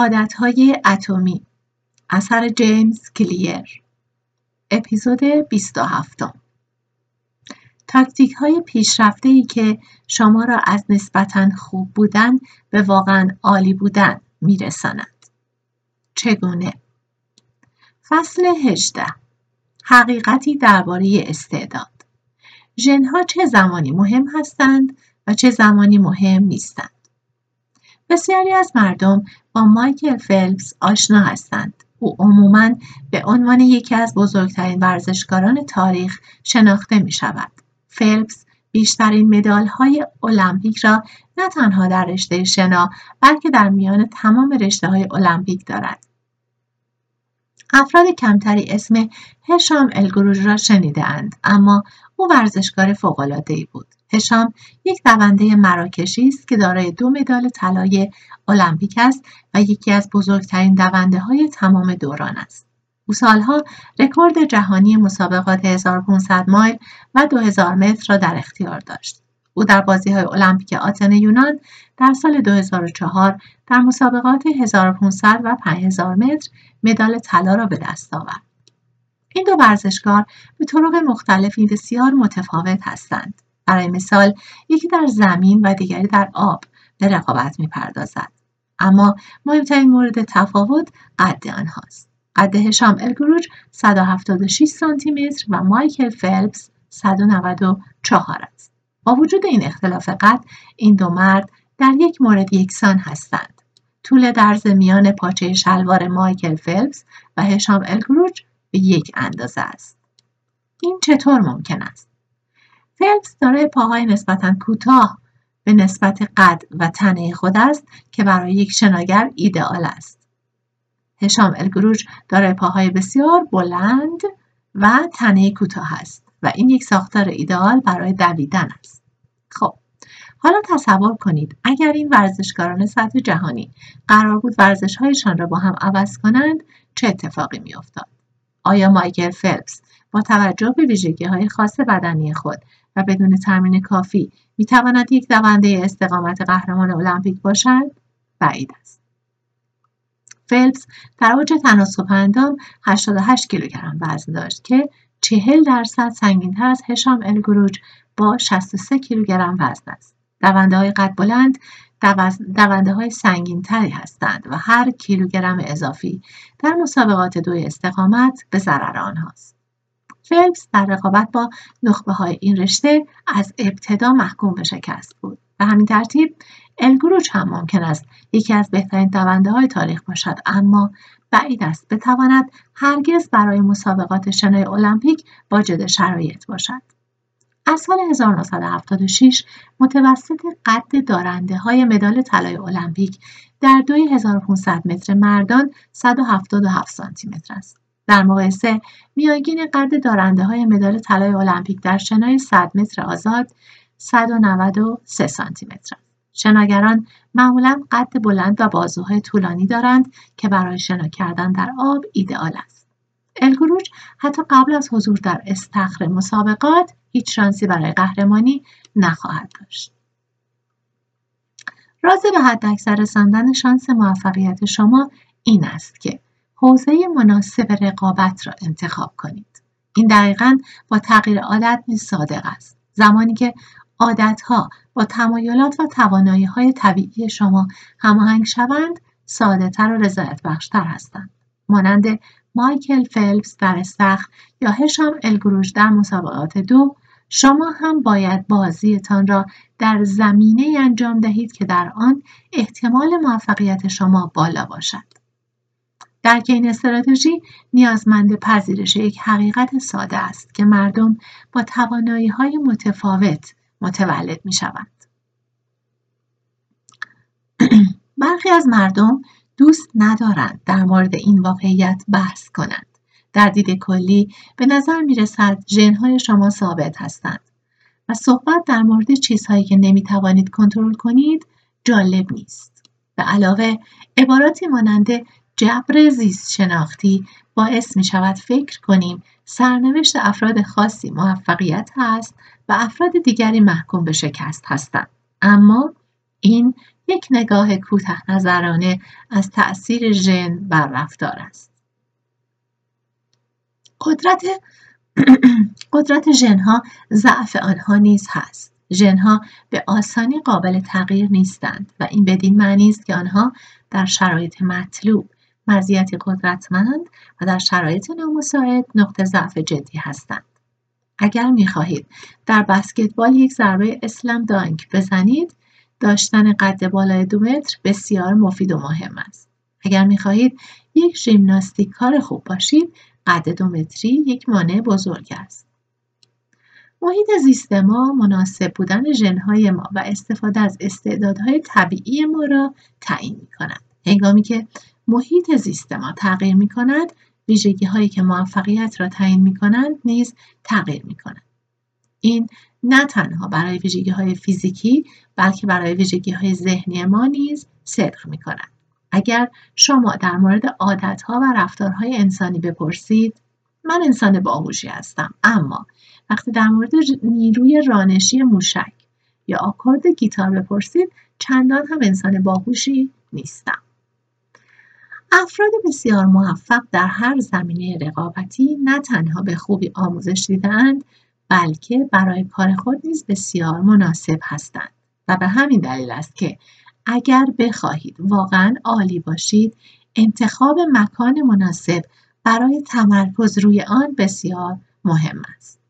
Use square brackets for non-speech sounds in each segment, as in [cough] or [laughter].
عادتهای اتمی. اثر جیمز کلیر. اپیزود 27 تاکتیک های پیشرفته ای که شما را از نسبتا خوب بودن به واقعا عالی بودن میرساند. چگونه؟ فصل 18 حقیقتی درباره استعداد. ژنها چه زمانی مهم هستند و چه زمانی مهم نیستند؟ بسیاری از مردم با مایکل فلپس آشنا هستند او عموما به عنوان یکی از بزرگترین ورزشکاران تاریخ شناخته می شود. فلپس بیشترین مدال های المپیک را نه تنها در رشته شنا بلکه در میان تمام رشته های المپیک دارد. افراد کمتری اسم هشام الگروژ را شنیده اند اما او ورزشکار ای بود. هشام یک دونده مراکشی است که دارای دو مدال طلای المپیک است و یکی از بزرگترین دونده های تمام دوران است. او سالها رکورد جهانی مسابقات 1500 مایل و 2000 متر را در اختیار داشت. او در بازی های المپیک آتن یونان در سال 2004 در مسابقات 1500 و 5000 متر مدال طلا را به دست آورد. این دو ورزشکار به طرق مختلفی بسیار متفاوت هستند. برای مثال یکی در زمین و دیگری در آب به رقابت می‌پردازد. اما مهمترین مورد تفاوت قد آنهاست. قد هشام الگروج 176 سانتی متر و مایکل فلپس 194 است. با وجود این اختلاف قد این دو مرد در یک مورد یکسان هستند. طول درز میان پاچه شلوار مایکل فلپس و هشام الگروج به یک اندازه است. این چطور ممکن است؟ فلپس دارای پاهای نسبتا کوتاه به نسبت قد و تنه خود است که برای یک شناگر ایدئال است. هشام الگروج دارای پاهای بسیار بلند و تنه کوتاه است و این یک ساختار ایدئال برای دویدن است. خب حالا تصور کنید اگر این ورزشکاران سطح جهانی قرار بود ورزشهایشان را با هم عوض کنند چه اتفاقی میافتاد آیا مایکل فلپس با توجه به ویژگی های خاص بدنی خود و بدون تمرین کافی می تواند یک دونده استقامت قهرمان المپیک باشد؟ بعید است. فلپس در اوج تناسب اندام 88 کیلوگرم وزن داشت که 40 درصد سنگینتر از هشام الگروج با 63 کیلوگرم وزن است. دونده های قد بلند دونده های سنگین تری هستند و هر کیلوگرم اضافی در مسابقات دوی استقامت به ضرر آنهاست. فلپس در رقابت با نخبه های این رشته از ابتدا محکوم به شکست بود. به همین ترتیب الگروچ هم ممکن است یکی از بهترین دونده های تاریخ باشد اما بعید است بتواند هرگز برای مسابقات شنای المپیک واجد شرایط باشد. از سال 1976 متوسط قد دارنده های مدال طلای المپیک در دوی 1500 متر مردان 177 سانتی متر است. در مقایسه میانگین قد دارنده های مدال طلای المپیک در شنای 100 متر آزاد 193 سانتی متر. شناگران معمولا قد بلند و بازوهای طولانی دارند که برای شنا کردن در آب ایدئال است. الگروج حتی قبل از حضور در استخر مسابقات هیچ شانسی برای قهرمانی نخواهد داشت. راز به حد اکثر رساندن شانس موفقیت شما این است که حوزه مناسب رقابت را انتخاب کنید. این دقیقا با تغییر عادت نیز صادق است. زمانی که عادتها با تمایلات و توانایی های طبیعی شما هماهنگ شوند سادهتر و رضایت بخشتر هستند. مانند مایکل فلپس در استخر یا هشام الگروش در مسابقات دو شما هم باید بازیتان را در زمینه انجام دهید که در آن احتمال موفقیت شما بالا باشد. درک این استراتژی نیازمند پذیرش یک حقیقت ساده است که مردم با توانایی های متفاوت متولد می شوند. [clears throat] برخی از مردم دوست ندارند در مورد این واقعیت بحث کنند. در دید کلی به نظر می رسد ژنهای شما ثابت هستند و صحبت در مورد چیزهایی که نمی توانید کنترل کنید جالب نیست. به علاوه عباراتی مانند جبر زیست شناختی باعث می شود فکر کنیم سرنوشت افراد خاصی موفقیت هست و افراد دیگری محکوم به شکست هستند. اما این یک نگاه کوته نظرانه از تأثیر ژن بر رفتار است قدرت [clears throat] قدرت ژنها ضعف آنها نیز هست ژنها به آسانی قابل تغییر نیستند و این بدین معنی است که آنها در شرایط مطلوب مزیتی قدرتمند و در شرایط نامساعد نقطه ضعف جدی هستند. اگر می خواهید در بسکتبال یک ضربه اسلم دانک بزنید داشتن قد بالای دو متر بسیار مفید و مهم است. اگر می خواهید یک ژیمناستیک کار خوب باشید قد دو متری یک مانع بزرگ است. محیط زیست ما مناسب بودن ژنهای ما و استفاده از استعدادهای طبیعی ما را تعیین می کند. هنگامی که محیط زیست ما تغییر می کند ویژگی هایی که موفقیت را تعیین می کنند نیز تغییر می کنند. این نه تنها برای ویژگی های فیزیکی بلکه برای ویژگی های ذهنی ما نیز صدق می کند. اگر شما در مورد عادت ها و رفتارهای انسانی بپرسید من انسان باهوشی هستم اما وقتی در مورد نیروی رانشی موشک یا آکورد گیتار بپرسید چندان هم انسان باهوشی نیستم افراد بسیار موفق در هر زمینه رقابتی نه تنها به خوبی آموزش دیدهاند بلکه برای کار خود نیز بسیار مناسب هستند. و به همین دلیل است که اگر بخواهید واقعا عالی باشید انتخاب مکان مناسب برای تمرکز روی آن بسیار مهم است.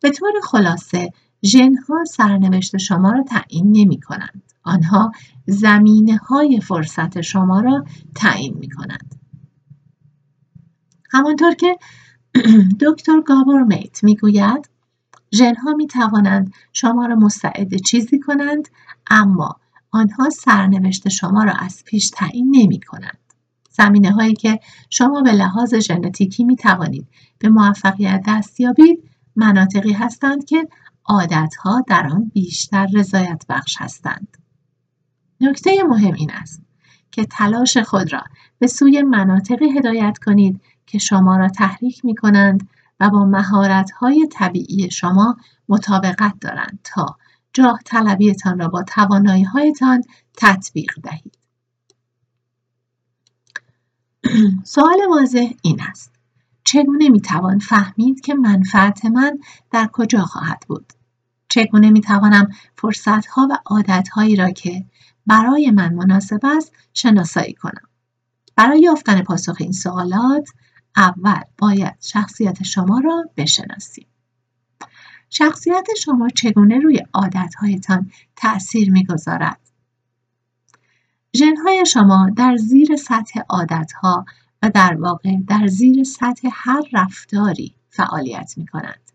به طور خلاصه ژنها سرنوشت شما را تعیین نمی کنند آنها زمینه های فرصت شما را تعیین می کنند. همانطور که [clears throat] دکتر گابور میت می گوید ژنها می توانند شما را مستعد چیزی کنند اما آنها سرنوشت شما را از پیش تعیین نمی کنند. زمینه هایی که شما به لحاظ ژنتیکی می توانید به موفقیت دست یابید مناطقی هستند که عادتها در آن بیشتر رضایت بخش هستند. نکته مهم این است که تلاش خود را به سوی مناطقی هدایت کنید که شما را تحریک می کنند و با مهارت های طبیعی شما مطابقت دارند تا جاه طلبیتان را با توانایی هایتان تطبیق دهید. سوال واضح این است. چگونه می توان فهمید که منفعت من در کجا خواهد بود؟ چگونه فرصت ها و عادت هایی را که برای من مناسب است شناسایی کنم برای یافتن پاسخ این سوالات اول باید شخصیت شما را بشناسیم شخصیت شما چگونه روی عادتهایتان تأثیر می‌گذارد ژنهای شما در زیر سطح عادتها و در واقع در زیر سطح هر رفتاری فعالیت می کنند.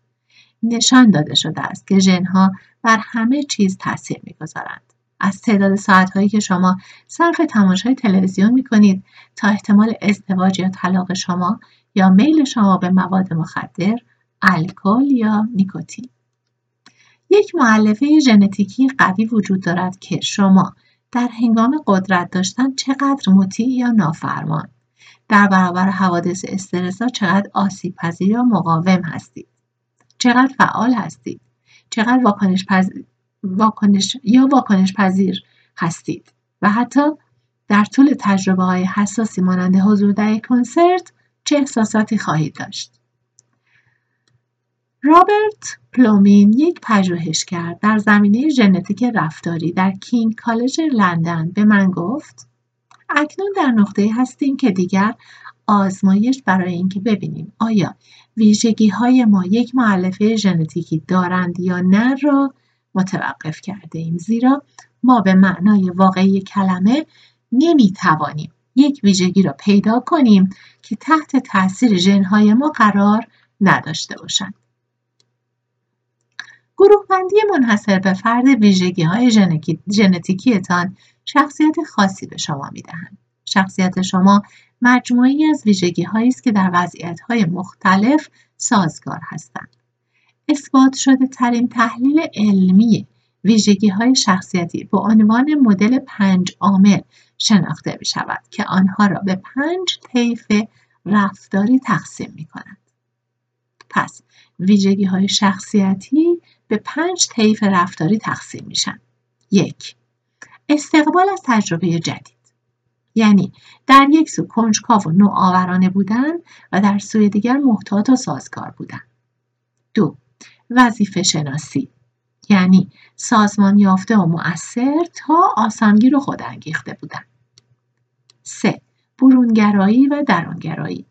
نشان داده شده است که ژنها بر همه چیز تاثیر می‌گذارند. از تعداد ساعتهایی که شما صرف تماشای تلویزیون می کنید تا احتمال ازدواج یا طلاق شما یا میل شما به مواد مخدر، الکل یا نیکوتین. یک معلفه ژنتیکی قوی وجود دارد که شما در هنگام قدرت داشتن چقدر مطیع یا نافرمان. در برابر حوادث استرس‌زا چقدر آسیب پذیر یا مقاوم هستید. چقدر فعال هستید. چقدر واکنش واکنش یا واکنش پذیر هستید. و حتی در طول تجربه های حساسی مانند حضور در یک کنسرت چه احساساتی خواهید داشت. رابرت پلومین یک پژوهشگر در زمینه ژنتیک رفتاری در کینگ کالج لندن به من گفت اکنون در نقطه هستیم که دیگر آزمایش برای اینکه ببینیم آیا ویژگی های ما یک معلفه ژنتیکی دارند یا نه را متوقف کرده ایم زیرا ما به معنای واقعی کلمه نمی توانیم یک ویژگی را پیدا کنیم که تحت تاثیر ژنهای ما قرار نداشته باشند. گروه بندی منحصر به فرد ویژگی های ژنتیکیتان شخصیت خاصی به شما می دهند. شخصیت شما مجموعی از ویژگی است که در وضعیت های مختلف سازگار هستند. اثبات شده ترین تحلیل علمی ویژگی های شخصیتی به عنوان مدل پنج عامل شناخته می شود که آنها را به پنج طیف رفتاری تقسیم می کند. پس ویژگی های شخصیتی به پنج طیف رفتاری تقسیم میشن. یک استقبال از تجربه جدید یعنی در یک سو کنجکاو و نوآورانه بودن و در سوی دیگر محتاط و سازگار بودن وظیفه شناسی یعنی سازمان یافته و مؤثر تا آسانگیر و خودانگیخته بودن. سه برونگرایی و درونگرایی.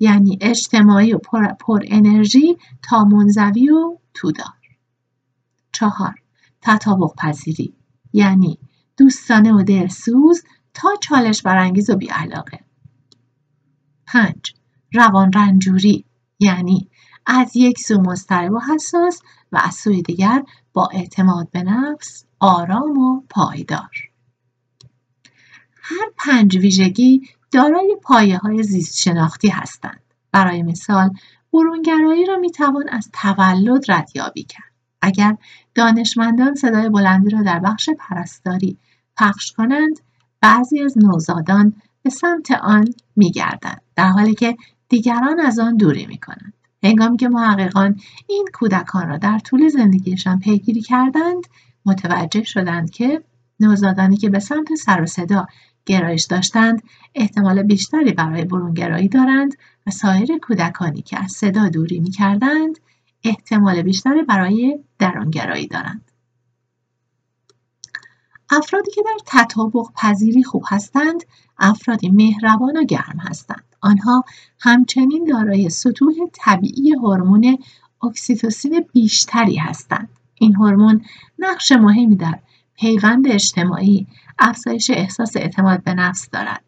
یعنی اجتماعی و پر, پر انرژی تا منزوی و تودار. چهار تطابق پذیری. یعنی دوستانه و دلسوز تا چالش برانگیز و بیعلاقه. پنج روان رنجوری یعنی از یک سو مضطرب و حساس و از سوی دیگر با اعتماد به نفس آرام و پایدار. هر پنج ویژگی دارای پایه های زیست شناختی هستند. برای مثال برونگرایی را می توان از تولد ردیابی کرد. اگر دانشمندان صدای بلندی را در بخش پرستاری پخش کنند بعضی از نوزادان به سمت آن میگردند در حالی که دیگران از آن دوری می کنند. هنگامی که محققان این کودکان را در طول زندگیشان پیگیری کردند متوجه شدند که نوزادانی که به سمت سر و صدا گرایش داشتند احتمال بیشتری برای برونگرایی دارند و سایر کودکانی که از صدا دوری می کردند احتمال بیشتری برای درونگرایی دارند. افرادی که در تطابق پذیری خوب هستند افرادی مهربان و گرم هستند آنها همچنین دارای سطوح طبیعی هورمون اکسیتوسین بیشتری هستند. این هورمون نقش مهمی در پیوند اجتماعی افزایش احساس اعتماد به نفس دارد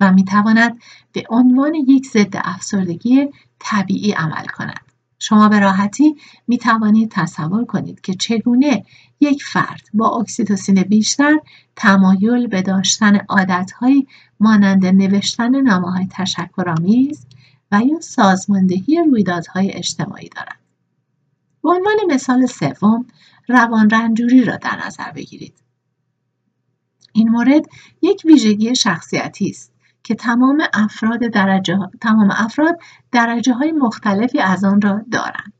و می تواند به عنوان یک ضد افسردگی طبیعی عمل کند. شما به راحتی می توانید تصور کنید که چگونه یک فرد با اکسیتوسین بیشتر تمایل به داشتن عادتهایی مانند نوشتن نامه های تشکرآمیز و یا سازماندهی رویدادهای اجتماعی دارد. به عنوان مثال سوم روان رنجوری را در نظر بگیرید. این مورد یک ویژگی شخصیتی است که تمام افراد درجه تمام افراد درجه های مختلفی از آن را دارند.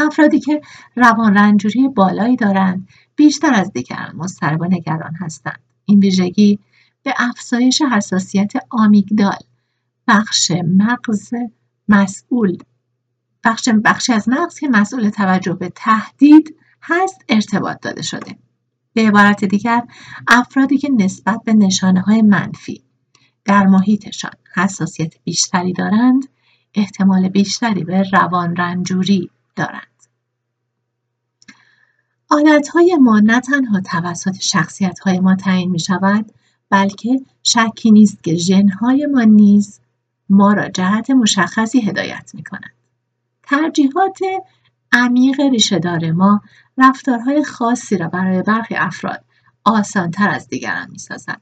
افرادی که روان رنجوری بالایی دارند بیشتر از دیگران مضطرب و نگران هستند. این ویژگی به افزایش حساسیت آمیگدال بخش مغز مسئول بخش بخشی از مغز که مسئول توجه به تهدید هست ارتباط داده شده. به عبارت دیگر افرادی که نسبت به نشانه های منفی در محیطشان حساسیت بیشتری دارند احتمال بیشتری به روان رنجوری دارند. عادتهای ما نه تنها توسط های ما تعیین می شود بلکه شکی نیست که ژنهای ما نیز ما را جهت مشخصی هدایت می کنند. ترجیحات عمیق ریشهدار ما رفتارهای خاصی را برای برخی افراد آسانتر از دیگران می سازد.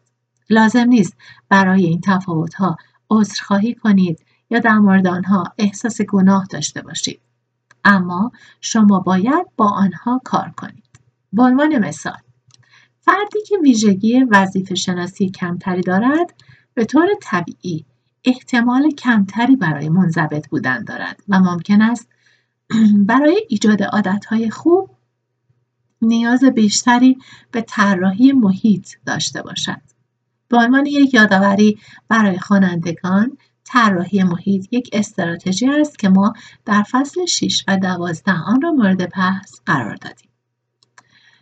لازم نیست برای این تفاوتها عذرخواهی کنید یا در مورد آنها احساس گناه داشته باشید. اما شما باید با آنها کار کنید. به عنوان مثال فردی که ویژگی وظیفه شناسی کمتری دارد به طور طبیعی احتمال کمتری برای منضبط بودن دارد و ممکن است [clears throat] برای ایجاد عادتهای خوب نیاز بیشتری به طراحی محیط داشته باشد. به عنوان یک یادآوری برای خوانندگان طراحی محیط یک استراتژی است که ما در فصل 6 و 12 آن را مورد بحث قرار دادیم.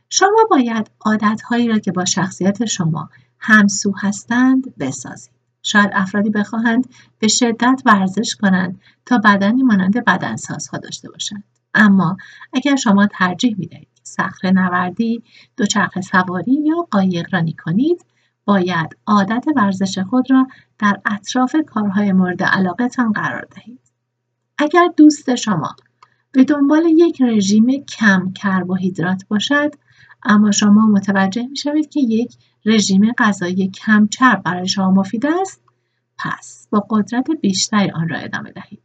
شما باید عادتهایی را که با شخصیت شما همسو هستند بسازید. شاید افرادی بخواهند به شدت ورزش کنند تا بدنی مانند بدنسازها داشته باشند. اما اگر شما ترجیح می‌دهید صخره نوردی، دوچرخه سواری یا قایق رانی کنید، باید عادت ورزش خود را در اطراف کارهای مورد علاقتان قرار دهید. اگر دوست شما به دنبال یک رژیم کم کربوهیدرات باشد اما شما متوجه می شوید که یک رژیم غذایی کم چرب برای شما مفید است پس با قدرت بیشتری آن را ادامه دهید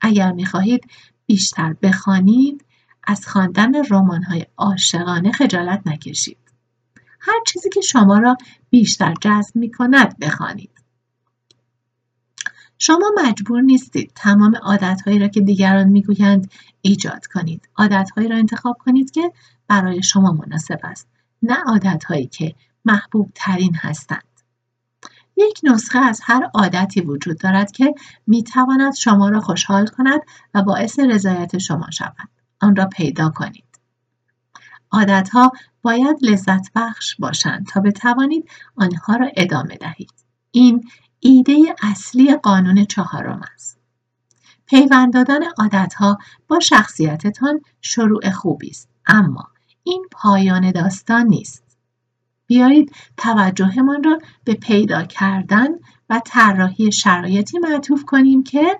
اگر می خواهید بیشتر بخوانید از خواندن رمان‌های عاشقانه خجالت نکشید هر چیزی که شما را بیشتر جذب می کند بخوانید. شما مجبور نیستید تمام عادتهایی را که دیگران می‌گویند ایجاد کنید. عادتهایی را انتخاب کنید که برای شما مناسب است. نه عادتهایی که محبوب ترین هستند. یک نسخه از هر عادتی وجود دارد که می تواند شما را خوشحال کند و باعث رضایت شما شود. آن را پیدا کنید. عادتها باید لذت بخش باشند تا بتوانید آنها را ادامه دهید. این ایده اصلی قانون چهارم است. پیوند دادن عادتها با شخصیتتان شروع خوبی است اما این پایان داستان نیست بیایید توجهمان را به پیدا کردن و طراحی شرایطی معطوف کنیم که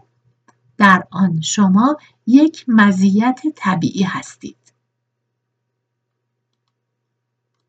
در آن شما یک مزیت طبیعی هستید